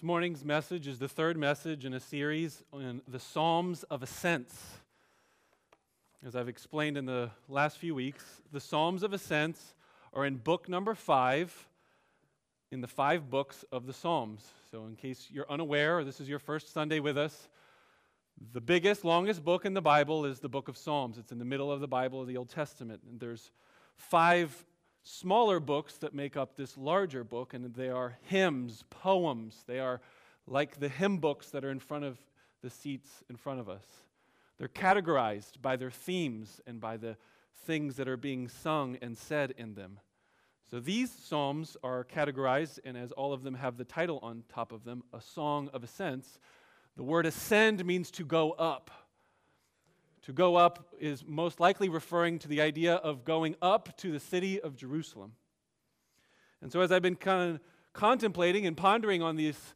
This morning's message is the third message in a series on the Psalms of Ascents. As I've explained in the last few weeks, the Psalms of Ascents are in book number five in the five books of the Psalms. So, in case you're unaware, or this is your first Sunday with us, the biggest, longest book in the Bible is the book of Psalms. It's in the middle of the Bible of the Old Testament. And there's five smaller books that make up this larger book, and they are hymns, poems. They are like the hymn books that are in front of the seats in front of us. They're categorized by their themes and by the things that are being sung and said in them. So these psalms are categorized, and as all of them have the title on top of them, a song of ascents. The word ascend means to go up. To go up is most likely referring to the idea of going up to the city of Jerusalem. And so, as I've been kind of contemplating and pondering on this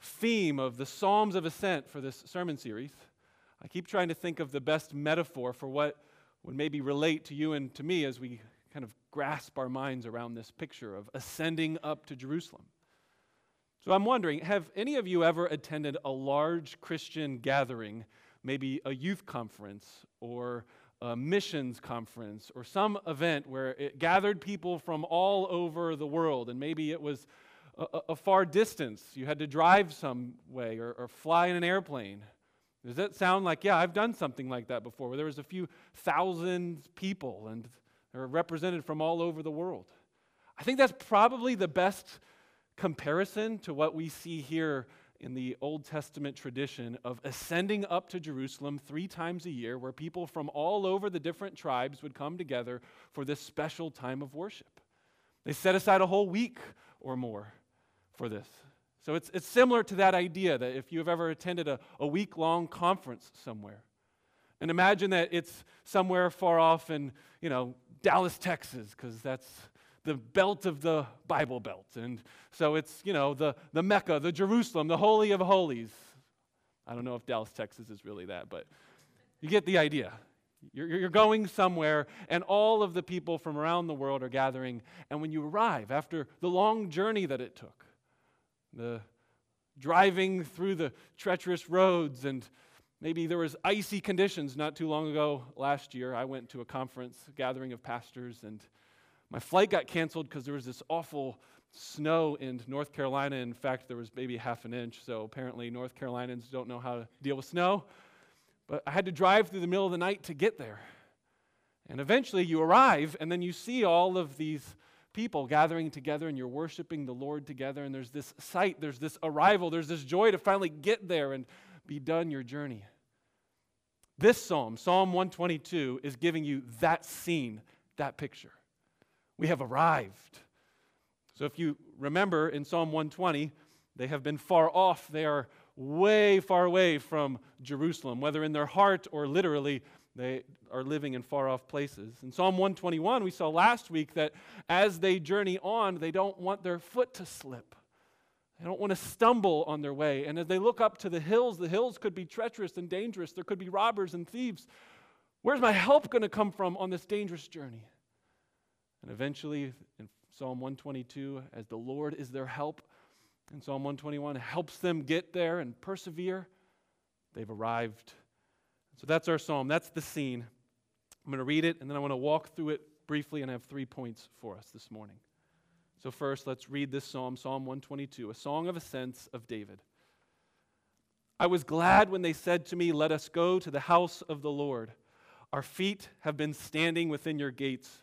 theme of the Psalms of Ascent for this sermon series, I keep trying to think of the best metaphor for what would maybe relate to you and to me as we kind of grasp our minds around this picture of ascending up to Jerusalem. So I'm wondering have any of you ever attended a large Christian gathering maybe a youth conference or a missions conference or some event where it gathered people from all over the world, and maybe it was a, a far distance. You had to drive some way or, or fly in an airplane. Does that sound like, yeah, I've done something like that before, where there was a few thousand people and they're represented from all over the world? I think that's probably the best comparison to what we see here in the Old Testament tradition of ascending up to Jerusalem three times a year, where people from all over the different tribes would come together for this special time of worship. They set aside a whole week or more for this. So it's, it's similar to that idea that if you've ever attended a, a week long conference somewhere, and imagine that it's somewhere far off in, you know, Dallas, Texas, because that's the belt of the Bible Belt. And so it's, you know, the, the Mecca, the Jerusalem, the Holy of Holies. I don't know if Dallas, Texas is really that, but you get the idea. You're, you're going somewhere, and all of the people from around the world are gathering. And when you arrive, after the long journey that it took, the driving through the treacherous roads, and maybe there was icy conditions not too long ago last year. I went to a conference, gathering of pastors, and my flight got canceled because there was this awful snow in North Carolina. In fact, there was maybe half an inch, so apparently North Carolinians don't know how to deal with snow. But I had to drive through the middle of the night to get there. And eventually you arrive, and then you see all of these people gathering together, and you're worshiping the Lord together. And there's this sight, there's this arrival, there's this joy to finally get there and be done your journey. This psalm, Psalm 122, is giving you that scene, that picture. We have arrived. So if you remember in Psalm 120, they have been far off. They are way far away from Jerusalem, whether in their heart or literally, they are living in far off places. In Psalm 121, we saw last week that as they journey on, they don't want their foot to slip. They don't want to stumble on their way. And as they look up to the hills, the hills could be treacherous and dangerous. There could be robbers and thieves. Where's my help going to come from on this dangerous journey? And eventually, in Psalm 122, as the Lord is their help, and Psalm 121 helps them get there and persevere, they've arrived. So that's our psalm. That's the scene. I'm going to read it, and then I want to walk through it briefly and I have three points for us this morning. So, first, let's read this psalm, Psalm 122, a song of ascents of David. I was glad when they said to me, Let us go to the house of the Lord. Our feet have been standing within your gates.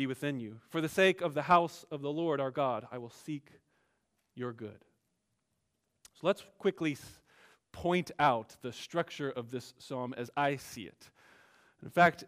be within you. For the sake of the house of the Lord our God, I will seek your good. So let's quickly point out the structure of this psalm as I see it. In fact,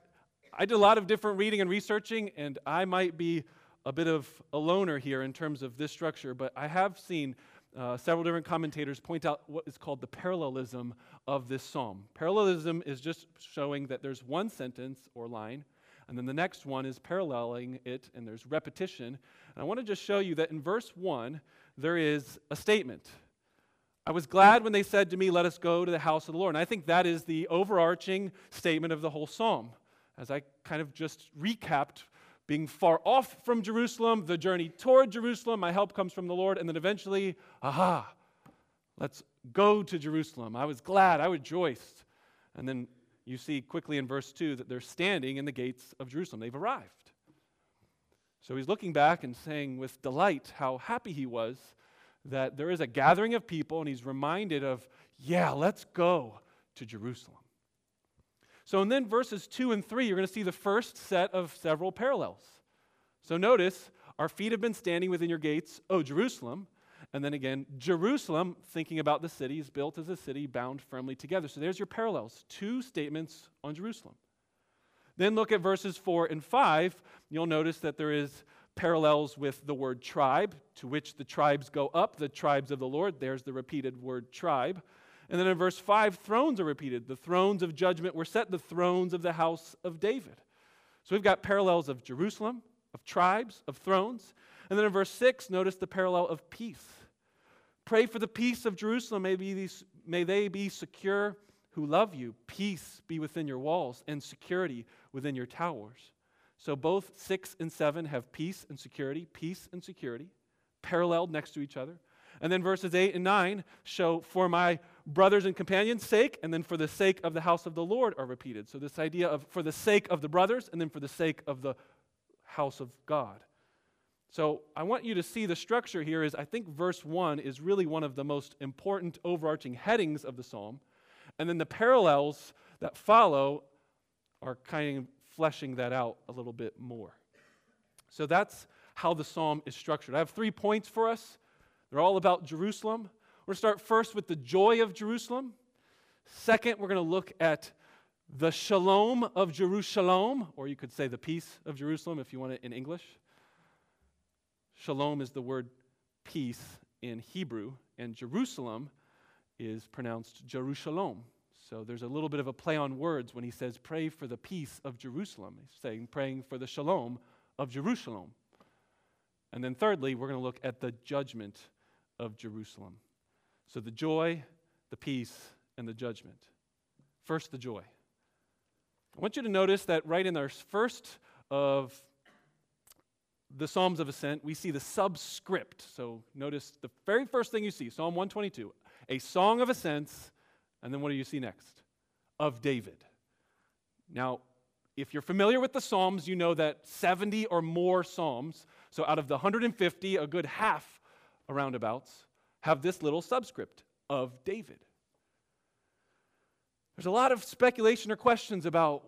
I did a lot of different reading and researching, and I might be a bit of a loner here in terms of this structure, but I have seen uh, several different commentators point out what is called the parallelism of this psalm. Parallelism is just showing that there's one sentence or line, and then the next one is paralleling it, and there's repetition. And I want to just show you that in verse 1, there is a statement. I was glad when they said to me, Let us go to the house of the Lord. And I think that is the overarching statement of the whole psalm. As I kind of just recapped being far off from Jerusalem, the journey toward Jerusalem, my help comes from the Lord, and then eventually, aha, let's go to Jerusalem. I was glad, I rejoiced. And then you see quickly in verse 2 that they're standing in the gates of Jerusalem. They've arrived. So he's looking back and saying with delight how happy he was that there is a gathering of people, and he's reminded of, yeah, let's go to Jerusalem. So, and then verses 2 and 3, you're going to see the first set of several parallels. So, notice, our feet have been standing within your gates, O Jerusalem. And then again, Jerusalem, thinking about the city, is built as a city bound firmly together. So, there's your parallels. Two statements on Jerusalem. Then look at verses 4 and 5. You'll notice that there is parallels with the word tribe, to which the tribes go up, the tribes of the Lord. There's the repeated word tribe. And then in verse 5, thrones are repeated. The thrones of judgment were set, the thrones of the house of David. So we've got parallels of Jerusalem, of tribes, of thrones. And then in verse 6, notice the parallel of peace. Pray for the peace of Jerusalem. May, be these, may they be secure who love you. Peace be within your walls and security within your towers. So both 6 and 7 have peace and security, peace and security, paralleled next to each other. And then verses 8 and 9 show, for my brothers and companions' sake, and then for the sake of the house of the Lord are repeated. So this idea of for the sake of the brothers, and then for the sake of the house of God. So I want you to see the structure here is I think verse 1 is really one of the most important overarching headings of the psalm. And then the parallels that follow are kind of fleshing that out a little bit more. So that's how the psalm is structured. I have three points for us. They're all about Jerusalem. We're going to start first with the joy of Jerusalem. Second, we're going to look at the shalom of Jerusalem, or you could say the peace of Jerusalem if you want it in English. Shalom is the word peace in Hebrew, and Jerusalem is pronounced Jerusalem. So there's a little bit of a play on words when he says, Pray for the peace of Jerusalem. He's saying, praying for the shalom of Jerusalem. And then thirdly, we're going to look at the judgment of Jerusalem. So the joy, the peace, and the judgment. First, the joy. I want you to notice that right in our first of the Psalms of Ascent, we see the subscript. So notice the very first thing you see, Psalm 122, a song of ascents and then what do you see next? Of David. Now, if you're familiar with the Psalms, you know that 70 or more Psalms, so out of the 150, a good half aroundabouts, have this little subscript of David. There's a lot of speculation or questions about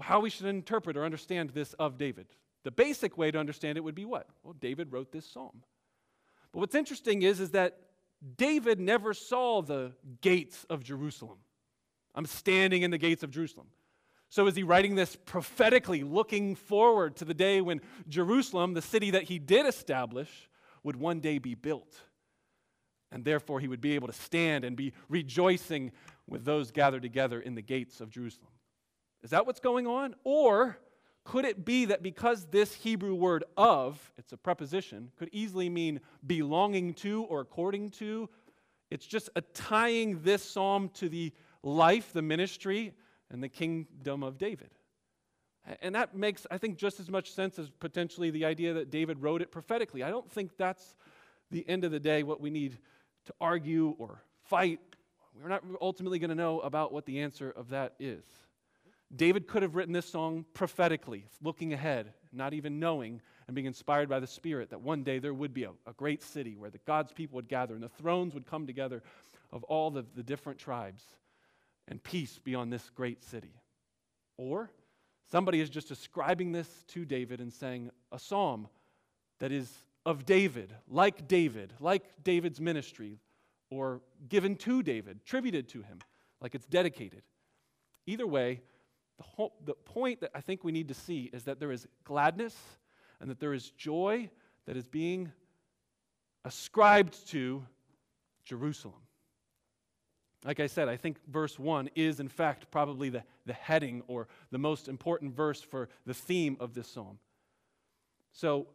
how we should interpret or understand this of David. The basic way to understand it would be what? Well, David wrote this psalm. But what's interesting is, is that David never saw the gates of Jerusalem. I'm standing in the gates of Jerusalem. So, is he writing this prophetically, looking forward to the day when Jerusalem, the city that he did establish, would one day be built? And therefore, he would be able to stand and be rejoicing with those gathered together in the gates of Jerusalem. Is that what's going on? Or could it be that because this Hebrew word of, it's a preposition, could easily mean belonging to or according to? It's just a tying this psalm to the life, the ministry, and the kingdom of David. And that makes, I think, just as much sense as potentially the idea that David wrote it prophetically. I don't think that's the end of the day what we need to argue or fight. We're not ultimately going to know about what the answer of that is. David could have written this song prophetically, looking ahead, not even knowing and being inspired by the Spirit that one day there would be a, a great city where the God's people would gather and the thrones would come together of all the, the different tribes and peace be on this great city. Or somebody is just ascribing this to David and saying a psalm that is of David, like David, like David's ministry, or given to David, tributed to him, like it's dedicated. Either way, the, whole, the point that I think we need to see is that there is gladness and that there is joy that is being ascribed to Jerusalem. Like I said, I think verse 1 is, in fact, probably the, the heading or the most important verse for the theme of this psalm. So,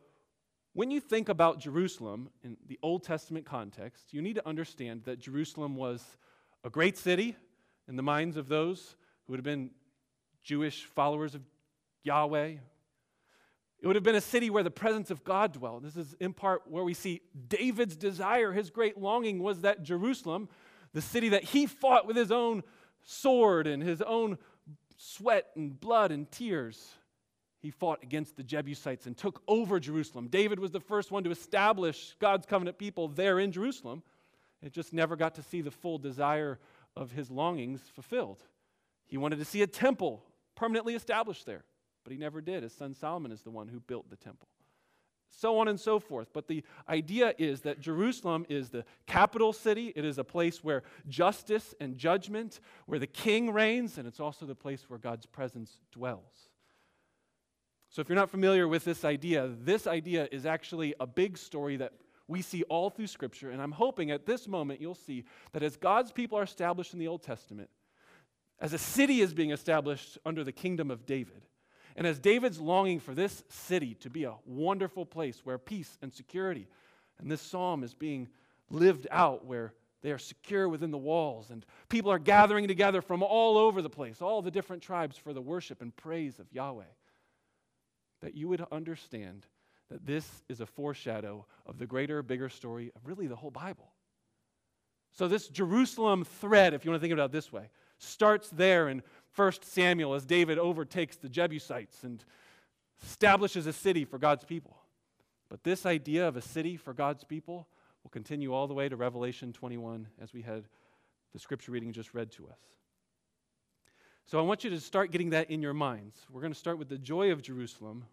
when you think about Jerusalem in the Old Testament context, you need to understand that Jerusalem was a great city in the minds of those who would have been Jewish followers of Yahweh. It would have been a city where the presence of God dwelled. This is in part where we see David's desire, his great longing was that Jerusalem, the city that he fought with his own sword and his own sweat and blood and tears, he fought against the Jebusites and took over Jerusalem. David was the first one to establish God's covenant people there in Jerusalem. It just never got to see the full desire of his longings fulfilled. He wanted to see a temple permanently established there, but he never did. His son Solomon is the one who built the temple. So on and so forth. But the idea is that Jerusalem is the capital city. It is a place where justice and judgment, where the king reigns, and it's also the place where God's presence dwells. So, if you're not familiar with this idea, this idea is actually a big story that we see all through Scripture. And I'm hoping at this moment you'll see that as God's people are established in the Old Testament, as a city is being established under the kingdom of David, and as David's longing for this city to be a wonderful place where peace and security, and this psalm is being lived out where they are secure within the walls, and people are gathering together from all over the place, all the different tribes for the worship and praise of Yahweh that you would understand that this is a foreshadow of the greater, bigger story of really the whole Bible. So, this Jerusalem thread, if you want to think about it this way, starts there in 1 Samuel as David overtakes the Jebusites and establishes a city for God's people. But this idea of a city for God's people will continue all the way to Revelation 21 as we had the scripture reading just read to us. So I want you to start getting that in your minds. We're going to start with the joy of Jerusalem.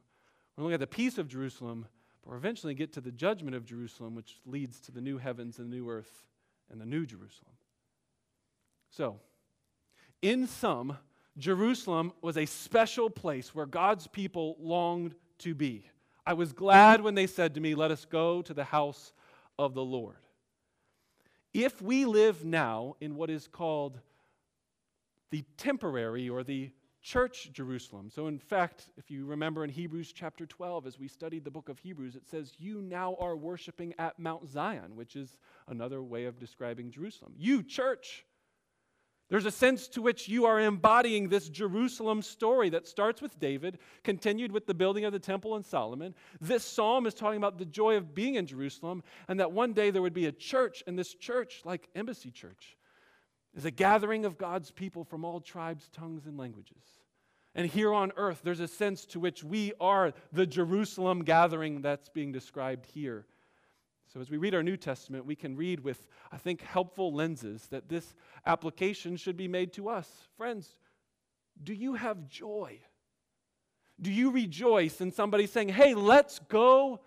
We're looking at the peace of Jerusalem, but we'll eventually get to the judgment of Jerusalem, which leads to the new heavens and the new earth and the new Jerusalem. So, in sum, Jerusalem was a special place where God's people longed to be. I was glad when they said to me, Let us go to the house of the Lord. If we live now in what is called the temporary or the church Jerusalem. So, in fact, if you remember in Hebrews chapter 12, as we studied the book of Hebrews, it says, You now are worshiping at Mount Zion, which is another way of describing Jerusalem. You, church. There's a sense to which you are embodying this Jerusalem story that starts with David, continued with the building of the temple and Solomon. This psalm is talking about the joy of being in Jerusalem, and that one day there would be a church, and this church, like Embassy Church, is a gathering of God's people from all tribes, tongues, and languages. And here on earth, there's a sense to which we are the Jerusalem gathering that's being described here. So, as we read our New Testament, we can read with, I think, helpful lenses that this application should be made to us. Friends, do you have joy? Do you rejoice in somebody saying, hey, let's go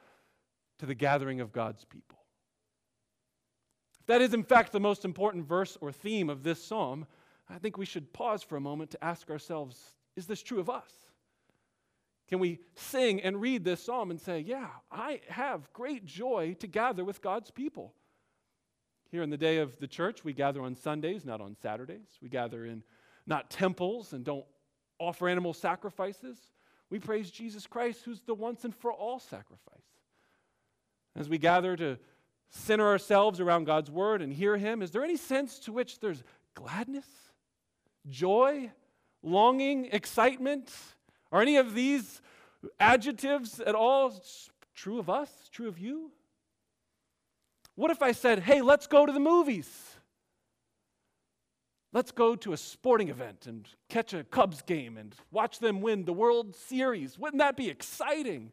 to the gathering of God's people? If that is, in fact, the most important verse or theme of this psalm, I think we should pause for a moment to ask ourselves is this true of us? Can we sing and read this psalm and say, Yeah, I have great joy to gather with God's people? Here in the day of the church, we gather on Sundays, not on Saturdays. We gather in not temples and don't offer animal sacrifices. We praise Jesus Christ, who's the once and for all sacrifice. As we gather to center ourselves around God's word and hear Him, is there any sense to which there's gladness, joy, longing, excitement? Are any of these adjectives at all true of us, true of you? What if I said, hey, let's go to the movies? Let's go to a sporting event and catch a Cubs game and watch them win the World Series. Wouldn't that be exciting?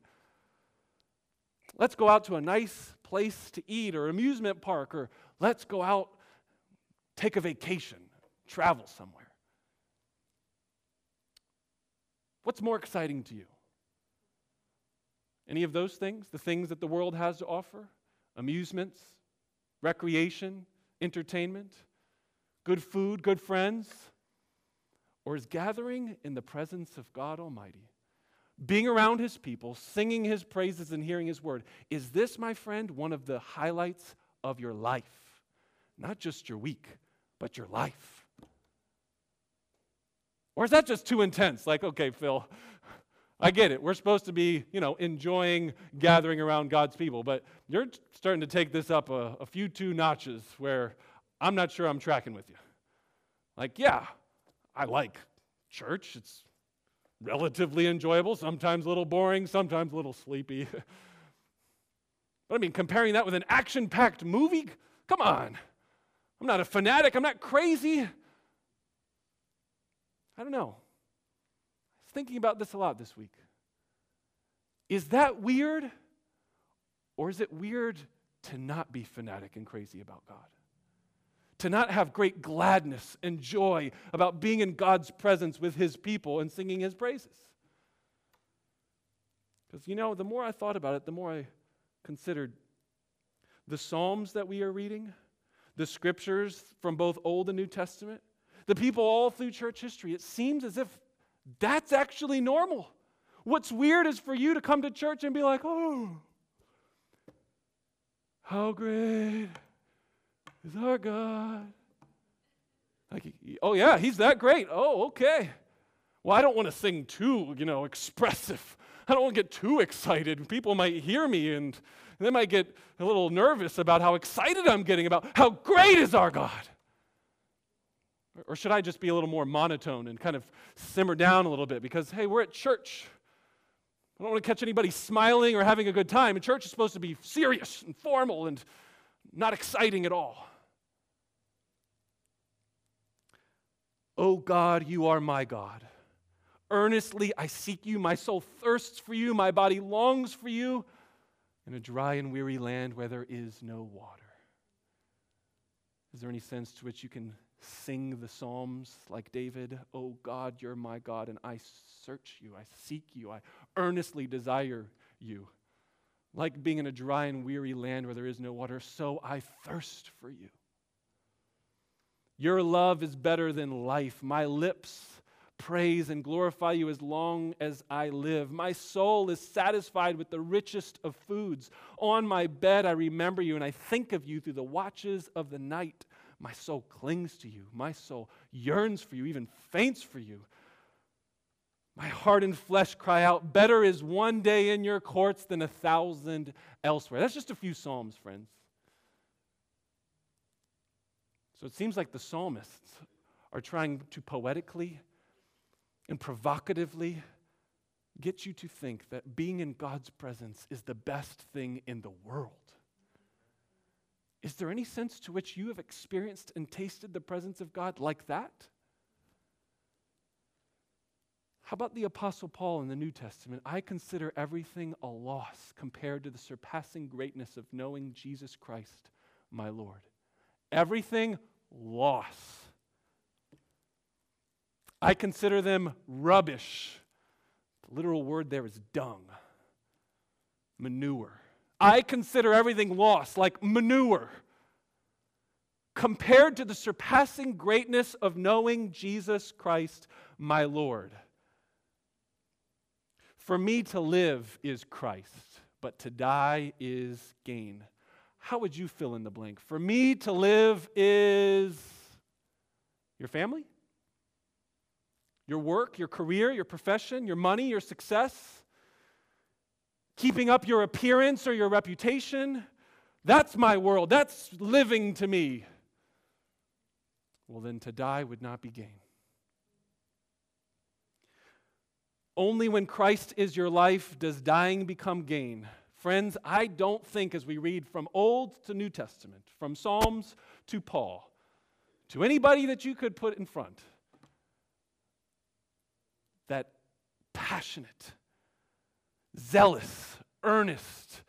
Let's go out to a nice place to eat or amusement park or let's go out, take a vacation, travel somewhere. What's more exciting to you? Any of those things? The things that the world has to offer? Amusements, recreation, entertainment, good food, good friends? Or is gathering in the presence of God Almighty being around his people, singing his praises, and hearing his word. Is this, my friend, one of the highlights of your life? not just your week, but your life? Or is that just too intense? Like, okay, Phil, I get it. We're supposed to be, you know, enjoying gathering around God's people, but you're starting to take this up a, a few two notches where I'm not sure I'm tracking with you. Like, yeah, I like church. It's relatively enjoyable, sometimes a little boring, sometimes a little sleepy. but I mean, comparing that with an action packed movie, come on. I'm not a fanatic, I'm not crazy. I don't know I was thinking about this a lot this week. Is that weird? Or is it weird to not be fanatic and crazy about God? To not have great gladness and joy about being in God's presence with His people and singing His praises? Because, you know, the more I thought about it, the more I considered the Psalms that we are reading, the scriptures from both Old and New Testament, the people all through church history. It seems as if that's actually normal. What's weird is for you to come to church and be like, oh, how great is our God? Like, oh, yeah, he's that great. Oh, okay. Well, I don't want to sing too, you know, expressive. I don't want to get too excited. People might hear me and they might get a little nervous about how excited I'm getting about how great is our God. Or should I just be a little more monotone and kind of simmer down a little bit? Because, hey, we're at church. I don't want to catch anybody smiling or having a good time. And church is supposed to be serious and formal and not exciting at all. Oh God, you are my God. Earnestly I seek you. My soul thirsts for you. My body longs for you in a dry and weary land where there is no water. Is there any sense to which you can sing the Psalms like David, Oh God, you're my God, and I search you, I seek you, I earnestly desire you. Like being in a dry and weary land where there is no water, so I thirst for you. Your love is better than life. My lips praise and glorify you as long as I live. My soul is satisfied with the richest of foods. On my bed, I remember you and I think of you through the watches of the night. My soul clings to you. My soul yearns for you, even faints for you. My heart and flesh cry out, Better is one day in your courts than a thousand elsewhere. That's just a few Psalms, friends. So it seems like the psalmists are trying to poetically and provocatively get you to think that being in God's presence is the best thing in the world. Is there any sense to which you have experienced and tasted the presence of God like that? How about the Apostle Paul in the New Testament? I consider everything a loss compared to the surpassing greatness of knowing Jesus Christ, my Lord. Everything loss. I consider them rubbish. The literal word there is dung, manure. I consider everything lost, like manure, compared to the surpassing greatness of knowing Jesus Christ, my Lord. For me to live is Christ, but to die is gain. How would you fill in the blank? For me to live is your family, your work, your career, your profession, your money, your success keeping up your appearance or your reputation. That's my world. That's living to me. Well, then to die would not be gain. Only when Christ is your life does dying become gain. Friends, I don't think as we read from Old to New Testament, from Psalms to Paul, to anybody that you could put in front, that passionate, zealous, earnest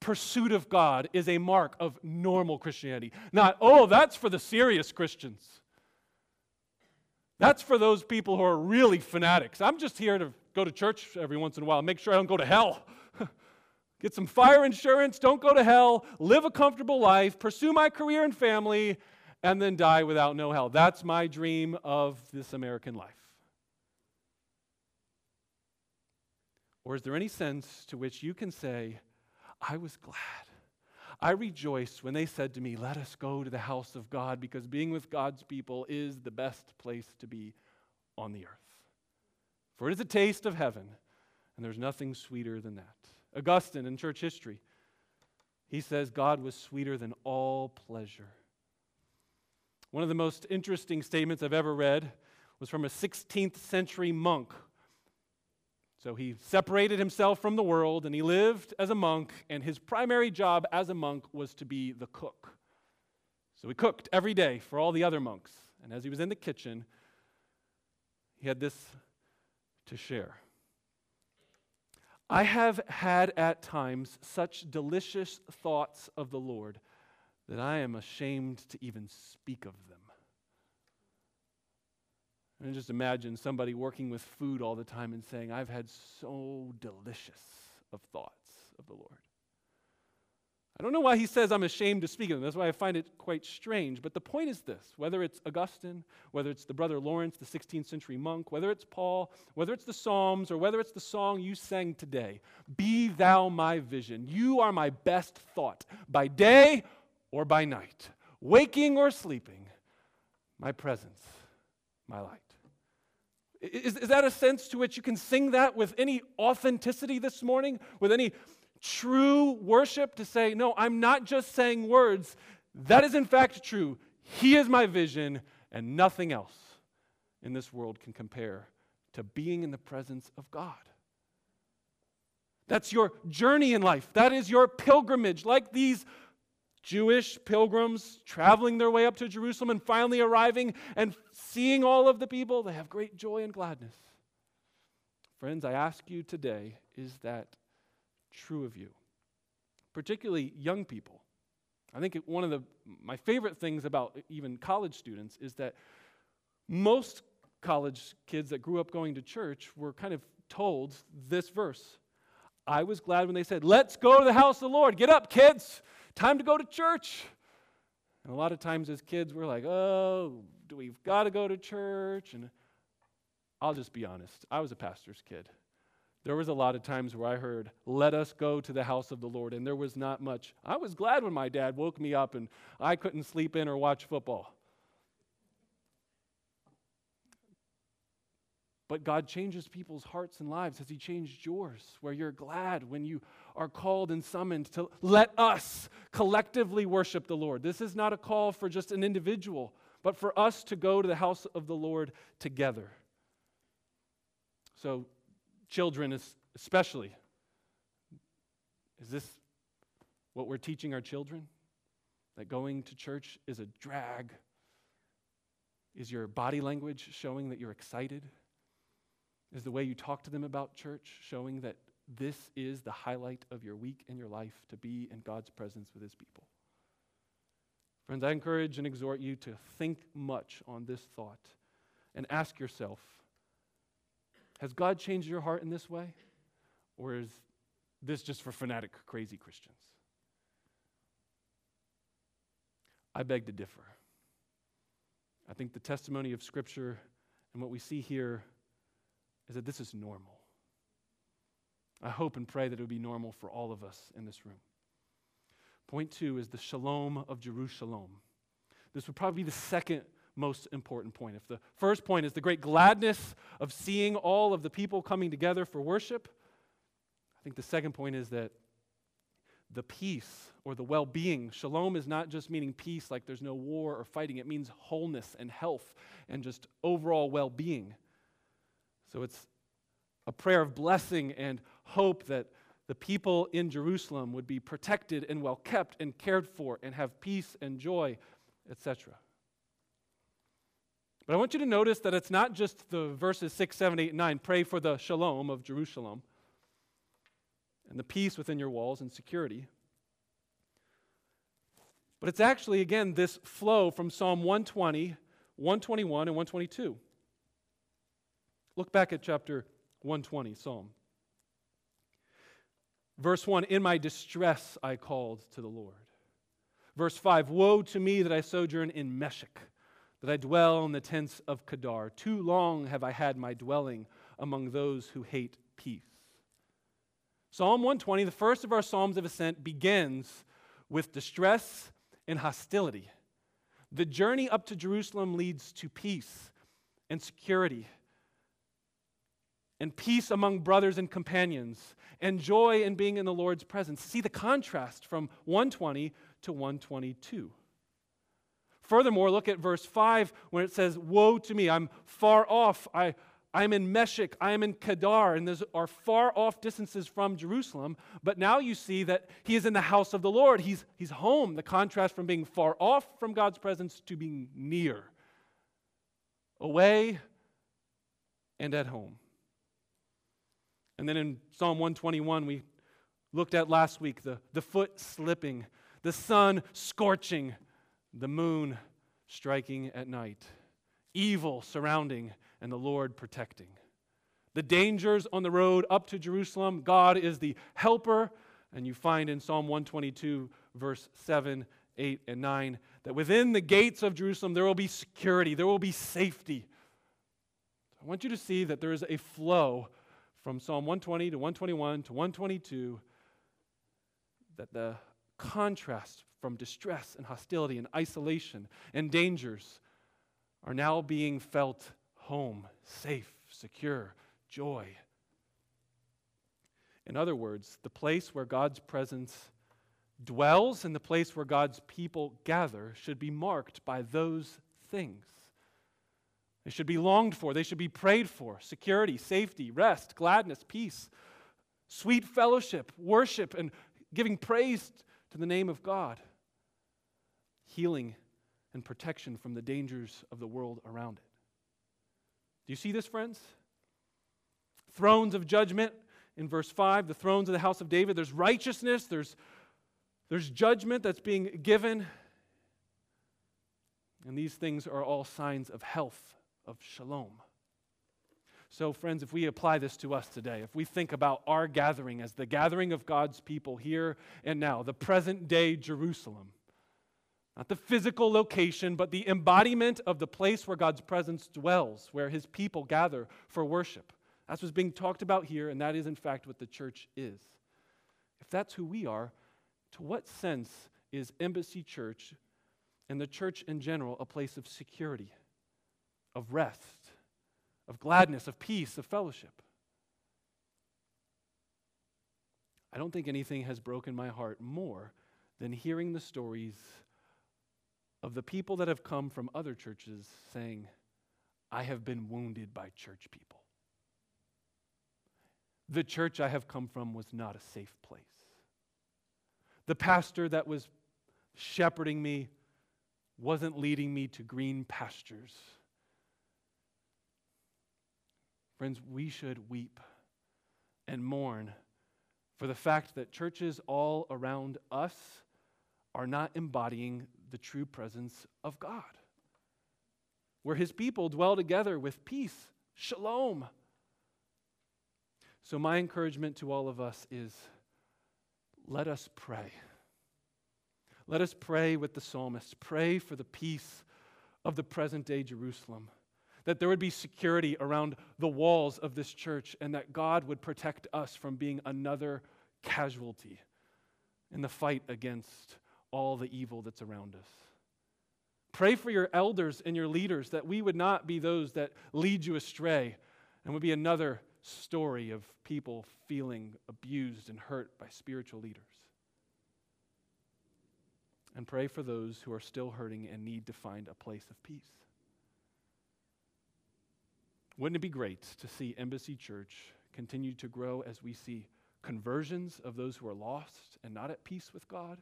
pursuit of God is a mark of normal Christianity. Not, oh, that's for the serious Christians. That's for those people who are really fanatics. I'm just here to go to church every once in a while, make sure I don't go to hell. Get some fire insurance, don't go to hell, live a comfortable life, pursue my career and family, and then die without no hell. That's my dream of this American life. Or is there any sense to which you can say, I was glad. I rejoiced when they said to me, Let us go to the house of God, because being with God's people is the best place to be on the earth. For it is a taste of heaven, and there's nothing sweeter than that. Augustine in church history, he says God was sweeter than all pleasure. One of the most interesting statements I've ever read was from a 16th century monk. So he separated himself from the world and he lived as a monk, and his primary job as a monk was to be the cook. So he cooked every day for all the other monks. And as he was in the kitchen, he had this to share. I have had at times such delicious thoughts of the Lord that I am ashamed to even speak of them. And just imagine somebody working with food all the time and saying, I've had so delicious of thoughts of the Lord. I don't know why he says I'm ashamed to speak of them. That's why I find it quite strange. But the point is this whether it's Augustine, whether it's the brother Lawrence, the 16th century monk, whether it's Paul, whether it's the Psalms, or whether it's the song you sang today, be thou my vision. You are my best thought by day or by night, waking or sleeping, my presence, my light. Is, is that a sense to which you can sing that with any authenticity this morning, with any true worship to say, no, I'm not just saying words. That is in fact true. He is my vision, and nothing else in this world can compare to being in the presence of God. That's your journey in life. That is your pilgrimage. Like these Jewish pilgrims traveling their way up to Jerusalem and finally arriving and seeing all of the people, they have great joy and gladness. Friends, I ask you today is that true of you, particularly young people. I think one of the, my favorite things about even college students is that most college kids that grew up going to church were kind of told this verse. I was glad when they said, Let's go to the house of the Lord. Get up, kids. Time to go to church. And a lot of times as kids, we're like, Oh, do we've got to go to church? And I'll just be honest. I was a pastor's kid. There was a lot of times where I heard, let us go to the house of the Lord, and there was not much. I was glad when my dad woke me up and I couldn't sleep in or watch football. But God changes people's hearts and lives. Has He changed yours? Where you're glad when you are called and summoned to let us collectively worship the Lord. This is not a call for just an individual, but for us to go to the house of the Lord together. So, children especially. Is this what we're teaching our children? That going to church is a drag? Is your body language showing that you're excited? Is the way you talk to them about church showing that this is the highlight of your week and your life to be in God's presence with His people? Friends, I encourage and exhort you to think much on this thought and ask yourself has God changed your heart in this way? Or is this just for fanatic, crazy Christians? I beg to differ. I think the testimony of Scripture and what we see here is that this is normal. I hope and pray that it would be normal for all of us in this room. Point two is the shalom of Jerusalem. This would probably be the second most important point. If the first point is the great gladness of seeing all of the people coming together for worship, I think the second point is that the peace or the well being, shalom is not just meaning peace like there's no war or fighting, it means wholeness and health and just overall well being. So it's a prayer of blessing and hope that the people in Jerusalem would be protected and well kept and cared for and have peace and joy, etc. But I want you to notice that it's not just the verses 6, 7, 8, 9 pray for the shalom of Jerusalem and the peace within your walls and security. But it's actually, again, this flow from Psalm 120, 121, and 122. Look back at chapter 120, Psalm. Verse 1 In my distress I called to the Lord. Verse 5 Woe to me that I sojourn in Meshech that I dwell in the tents of Kedar. Too long have I had my dwelling among those who hate peace. Psalm 120, the first of our Psalms of Ascent, begins with distress and hostility. The journey up to Jerusalem leads to peace and security, and peace among brothers and companions, and joy in being in the Lord's presence. See the contrast from 120 to 122. Furthermore, look at verse 5 when it says, Woe to me, I'm far off. I, I'm in Meshech, I am in Kedar, and those are far off distances from Jerusalem. But now you see that he is in the house of the Lord. He's, he's home. The contrast from being far off from God's presence to being near, away, and at home. And then in Psalm 121, we looked at last week the, the foot slipping, the sun scorching, the moon striking at night, evil surrounding and the Lord protecting. The dangers on the road up to Jerusalem, God is the helper. And you find in Psalm 122, verse 7, 8, and 9, that within the gates of Jerusalem there will be security, there will be safety. I want you to see that there is a flow from Psalm 120 to 121 to 122, that the contrast from distress and hostility and isolation and dangers are now being felt home, safe, secure, joy. In other words, the place where God's presence dwells and the place where God's people gather should be marked by those things. They should be longed for, they should be prayed for security, safety, rest, gladness, peace, sweet fellowship, worship, and giving praise to the name of God, healing and protection from the dangers of the world around it. Do you see this, friends? Thrones of judgment in verse 5, the thrones of the house of David. There's righteousness, there's, there's judgment that's being given. And these things are all signs of health, of shalom. So, friends, if we apply this to us today, if we think about our gathering as the gathering of God's people here and now, the present day Jerusalem, not the physical location, but the embodiment of the place where God's presence dwells, where his people gather for worship. That's what's being talked about here, and that is, in fact, what the church is. If that's who we are, to what sense is Embassy Church and the church in general a place of security, of rest, of gladness, of peace, of fellowship? I don't think anything has broken my heart more than hearing the stories of the people that have come from other churches saying, I have been wounded by church people. The church I have come from was not a safe place. The pastor that was shepherding me wasn't leading me to green pastures. Friends, we should weep and mourn for the fact that churches all around us are not embodying the true presence of God, where his people dwell together with peace, shalom. So, my encouragement to all of us is let us pray. Let us pray with the psalmist. Pray for the peace of the present day Jerusalem, that there would be security around the walls of this church, and that God would protect us from being another casualty in the fight against all the evil that's around us. Pray for your elders and your leaders that we would not be those that lead you astray and would be another story of people feeling abused and hurt by spiritual leaders. And pray for those who are still hurting and need to find a place of peace. Wouldn't it be great to see Embassy Church continue to grow as we see conversions of those who are lost and not at peace with God?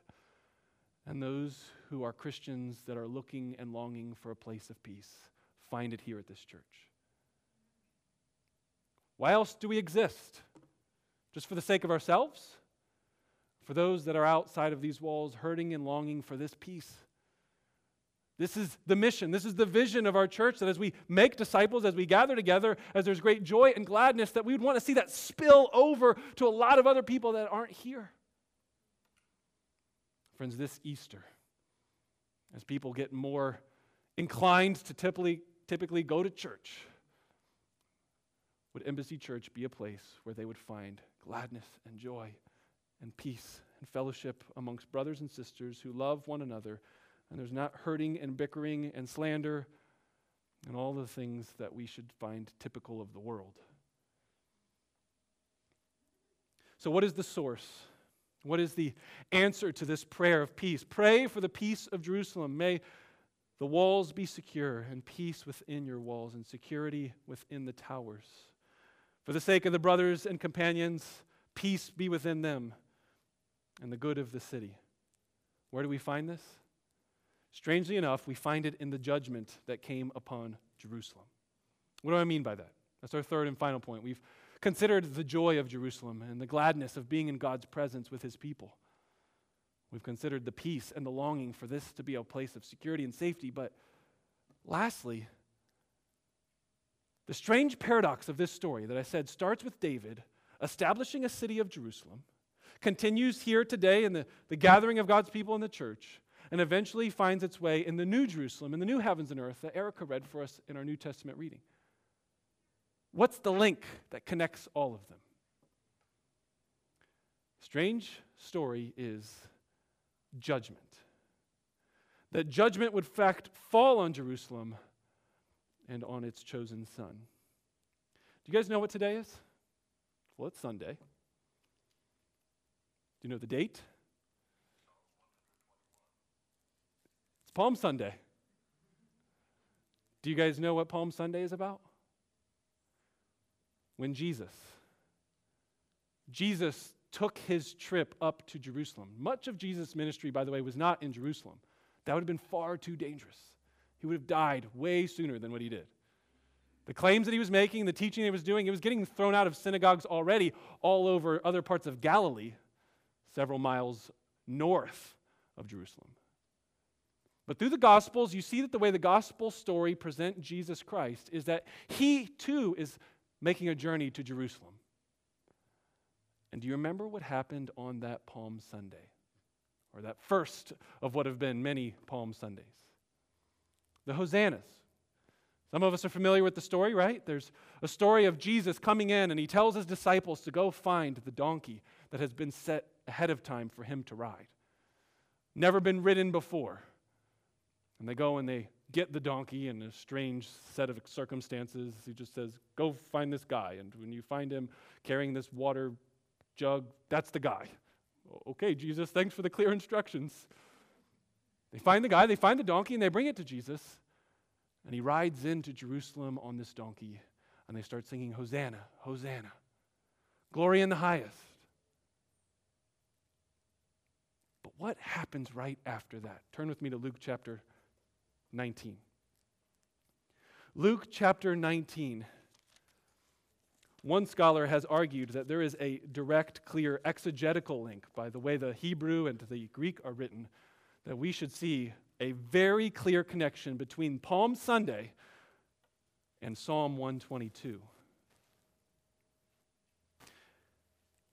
and those who are Christians that are looking and longing for a place of peace find it here at this church. Why else do we exist? Just for the sake of ourselves? For those that are outside of these walls, hurting and longing for this peace? This is the mission. This is the vision of our church that as we make disciples, as we gather together, as there's great joy and gladness, that we would want to see that spill over to a lot of other people that aren't here. Friends, this Easter, as people get more inclined to typically, typically go to church, would Embassy Church be a place where they would find gladness and joy and peace and fellowship amongst brothers and sisters who love one another, and there's not hurting and bickering and slander and all the things that we should find typical of the world. So, what is the source? What is the answer to this prayer of peace? Pray for the peace of Jerusalem. May the walls be secure, and peace within your walls, and security within the towers. For the sake of the brothers and companions, peace be within them, and the good of the city. Where do we find this? Strangely enough, we find it in the judgment that came upon Jerusalem. What do I mean by that? That's our third and final point. We've considered the joy of Jerusalem and the gladness of being in God's presence with his people. We've considered the peace and the longing for this to be a place of security and safety. But lastly, the strange paradox of this story that I said starts with David establishing a city of Jerusalem, continues here today in the, the gathering of God's people in the church, and eventually finds its way in the new Jerusalem, in the new heavens and earth that Erica read for us in our New Testament reading. What's the link that connects all of them? Strange story is judgment. That judgment would, fact, fall on Jerusalem and on its chosen son. Do you guys know what today is? Well, it's Sunday. Do you know the date? It's Palm Sunday. Do you guys know what Palm Sunday is about? When Jesus, Jesus took his trip up to Jerusalem. Much of Jesus' ministry, by the way, was not in Jerusalem. That would have been far too dangerous. He would have died way sooner than what he did. The claims that he was making, the teaching he was doing, he was getting thrown out of synagogues already all over other parts of Galilee, several miles north of Jerusalem. But through the Gospels, you see that the way the Gospel story present Jesus Christ is that he too is making a journey to Jerusalem. And do you remember what happened on that Palm Sunday? Or that first of what have been many Palm Sundays? The Hosannas. Some of us are familiar with the story, right? There's a story of Jesus coming in and he tells his disciples to go find the donkey that has been set ahead of time for him to ride. Never been ridden before. And they go and they get the donkey in a strange set of circumstances. He just says, Go find this guy. And when you find him carrying this water jug, that's the guy. Okay, Jesus, thanks for the clear instructions. They find the guy, they find the donkey, and they bring it to Jesus. And he rides into Jerusalem on this donkey, and they start singing, Hosanna, Hosanna, glory in the highest. But what happens right after that? Turn with me to Luke chapter 19. Luke chapter 19 one scholar has argued that there is a direct, clear exegetical link by the way the Hebrew and the Greek are written, that we should see a very clear connection between Palm Sunday and Psalm 122.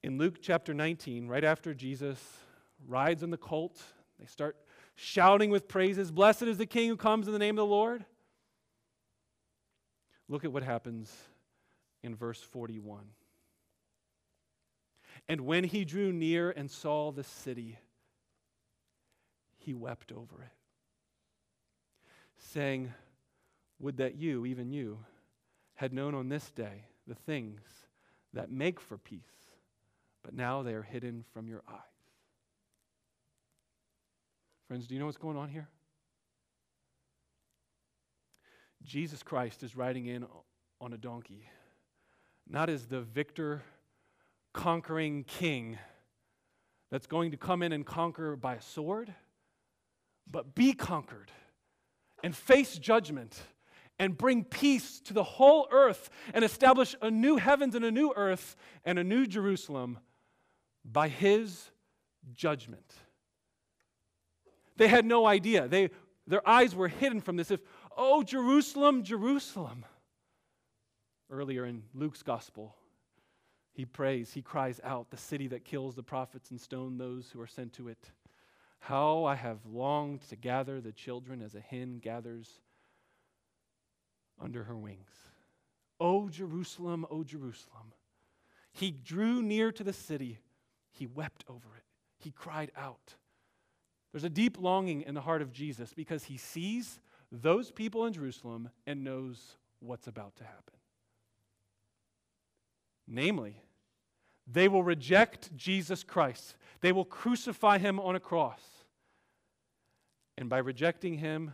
In Luke chapter 19, right after Jesus rides on the colt, they start shouting with praises Blessed is the King who comes in the name of the Lord. Look at what happens in verse 41. And when he drew near and saw the city, he wept over it, saying, Would that you, even you, had known on this day the things that make for peace, but now they are hidden from your eyes. Friends, do you know what's going on here? Jesus Christ is riding in on a donkey not as the victor, conquering king that's going to come in and conquer by a sword, but be conquered and face judgment and bring peace to the whole earth and establish a new heavens and a new earth and a new Jerusalem by his judgment. They had no idea. They, their eyes were hidden from this. If, oh, Jerusalem, Jerusalem earlier in Luke's gospel, he prays, he cries out, the city that kills the prophets and stone those who are sent to it. How I have longed to gather the children as a hen gathers under her wings. O Jerusalem, O Jerusalem. He drew near to the city, he wept over it. he cried out. There's a deep longing in the heart of Jesus because he sees those people in Jerusalem and knows what's about to happen. Namely, they will reject Jesus Christ, they will crucify him on a cross. And by rejecting him,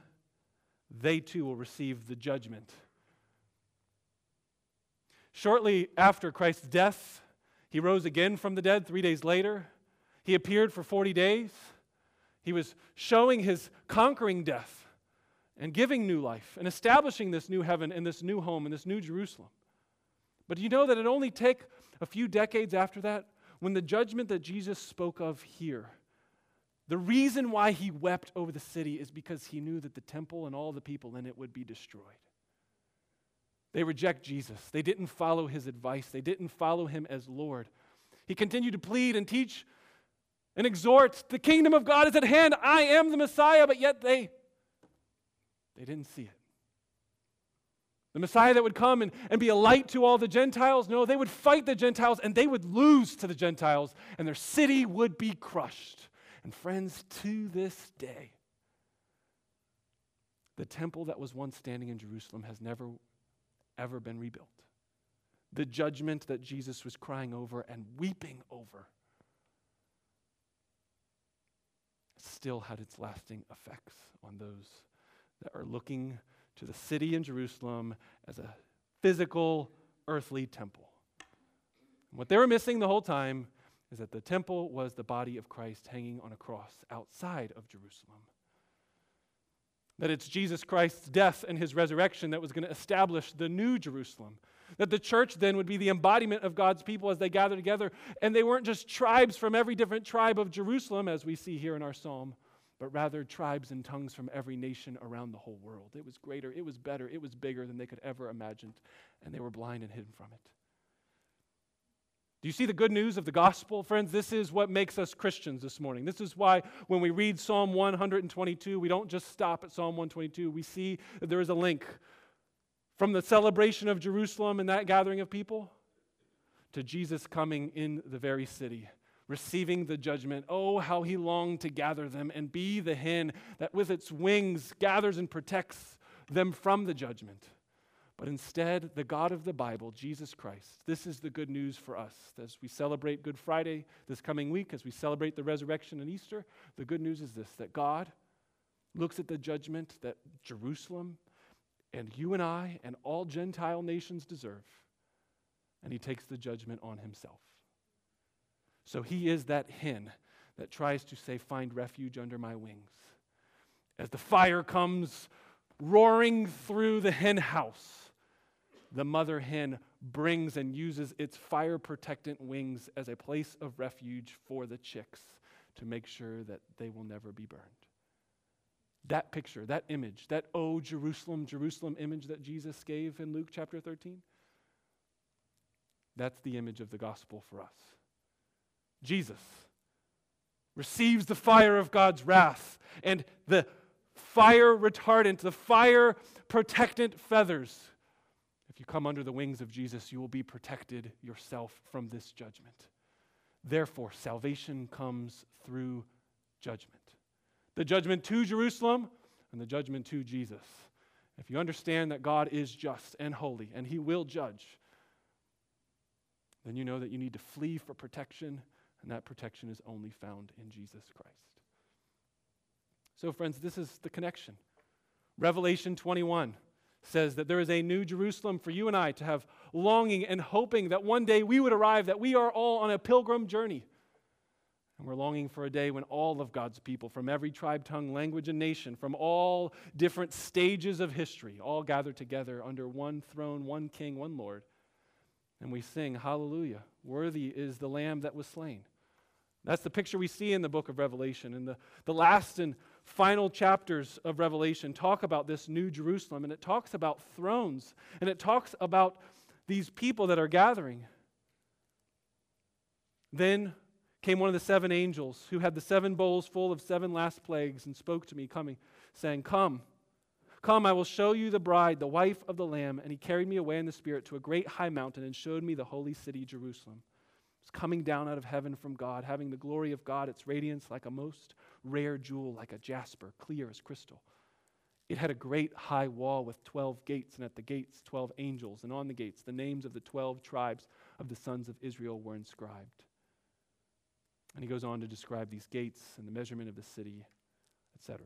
they too will receive the judgment. Shortly after Christ's death, he rose again from the dead three days later. He appeared for 40 days. He was showing his conquering death and giving new life and establishing this new heaven and this new home and this new Jerusalem. But do you know that it only took a few decades after that when the judgment that Jesus spoke of here, the reason why he wept over the city is because he knew that the temple and all the people in it would be destroyed. They reject Jesus. They didn't follow his advice. They didn't follow him as Lord. He continued to plead and teach and exhort, the kingdom of God is at hand. I am the Messiah, but yet they they didn't see it. The Messiah that would come and, and be a light to all the Gentiles, no, they would fight the Gentiles and they would lose to the Gentiles, and their city would be crushed. And friends, to this day, the temple that was once standing in Jerusalem has never, ever been rebuilt. The judgment that Jesus was crying over and weeping over still had its lasting effects on those that are looking to the city in Jerusalem as a physical, earthly temple. And what they were missing the whole time is that the temple was the body of Christ hanging on a cross outside of Jerusalem. That it's Jesus Christ's death and his resurrection that was going to establish the new Jerusalem. That the church then would be the embodiment of God's people as they gather together. And they weren't just tribes from every different tribe of Jerusalem, as we see here in our psalm, but rather tribes and tongues from every nation around the whole world. It was greater, it was better, it was bigger than they could ever imagine, and they were blind and hidden from it. Do you see the good news of the gospel, friends? This is what makes us Christians this morning. This is why when we read Psalm 122, we don't just stop at Psalm 122. We see that there is a link from the celebration of Jerusalem and that gathering of people to Jesus coming in the very city receiving the judgment. Oh, how he longed to gather them and be the hen that with its wings gathers and protects them from the judgment. But instead, the God of the Bible, Jesus Christ, this is the good news for us. As we celebrate Good Friday this coming week, as we celebrate the resurrection and Easter, the good news is this that God looks at the judgment that Jerusalem and you and I and all Gentile nations deserve, and he takes the judgment on himself. So he is that hen that tries to say, Find refuge under my wings. As the fire comes roaring through the hen house, the mother hen brings and uses its fire protectant wings as a place of refuge for the chicks to make sure that they will never be burned. That picture, that image, that oh Jerusalem, Jerusalem image that Jesus gave in Luke chapter 13, that's the image of the gospel for us. Jesus receives the fire of God's wrath and the fire retardant, the fire protectant feathers. If you come under the wings of Jesus, you will be protected yourself from this judgment. Therefore, salvation comes through judgment the judgment to Jerusalem and the judgment to Jesus. If you understand that God is just and holy and He will judge, then you know that you need to flee for protection and that protection is only found in Jesus Christ. So, friends, this is the connection. Revelation 21 says that there is a new Jerusalem for you and I to have longing and hoping that one day we would arrive, that we are all on a pilgrim journey. And we're longing for a day when all of God's people, from every tribe, tongue, language, and nation, from all different stages of history, all gather together under one throne, one king, one Lord. And we sing, Hallelujah, worthy is the Lamb that was slain. That's the picture we see in the book of Revelation. And the, the last and final chapters of Revelation talk about this new Jerusalem, and it talks about thrones, and it talks about these people that are gathering. Then came one of the seven angels who had the seven bowls full of seven last plagues and spoke to me, coming, saying, Come, come, I will show you the bride, the wife of the Lamb. And he carried me away in the Spirit to a great high mountain and showed me the holy city, Jerusalem It's coming down out of heaven from God, having the glory of God, its radiance like a most rare jewel, like a jasper, clear as crystal. It had a great high wall with 12 gates, and at the gates, 12 angels, and on the gates, the names of the 12 tribes of the sons of Israel were inscribed. And he goes on to describe these gates and the measurement of the city, etc.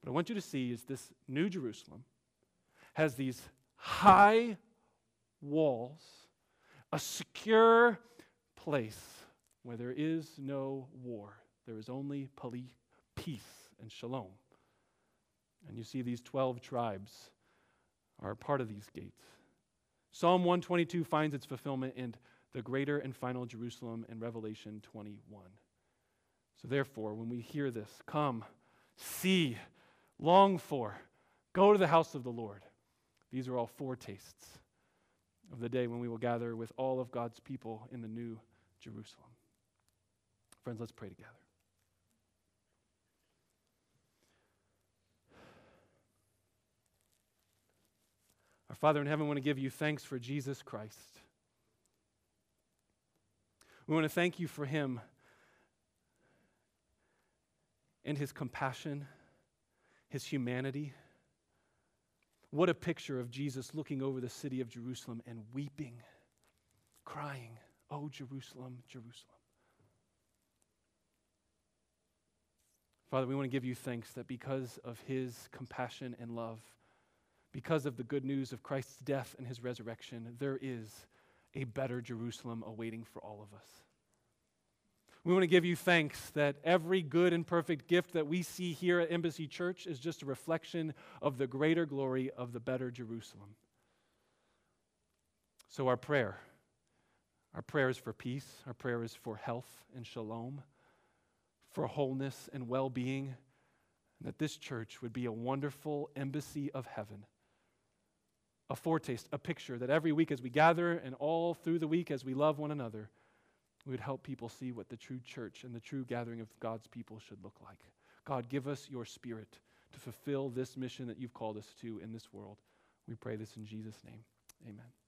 What I want you to see is this New Jerusalem has these high walls, a secure place where there is no war. There is only peace and shalom. And you see these 12 tribes are part of these gates. Psalm 122 finds its fulfillment in the greater and final Jerusalem in Revelation 21. So, therefore, when we hear this, come, see, long for, go to the house of the Lord. These are all foretastes of the day when we will gather with all of God's people in the new Jerusalem. Friends, let's pray together. Our Father in heaven, we want to give you thanks for Jesus Christ. We want to thank you for him and his compassion, his humanity. What a picture of Jesus looking over the city of Jerusalem and weeping, crying, Oh, Jerusalem, Jerusalem. Father, we want to give you thanks that because of his compassion and love, because of the good news of Christ's death and his resurrection, there is a better Jerusalem awaiting for all of us. We want to give you thanks that every good and perfect gift that we see here at Embassy Church is just a reflection of the greater glory of the better Jerusalem. So, our prayer, our prayer is for peace, our prayer is for health and shalom, for wholeness and well being, and that this church would be a wonderful embassy of heaven a foretaste, a picture that every week as we gather and all through the week as we love one another, we would help people see what the true church and the true gathering of God's people should look like. God, give us your spirit to fulfill this mission that you've called us to in this world. We pray this in Jesus' name. Amen.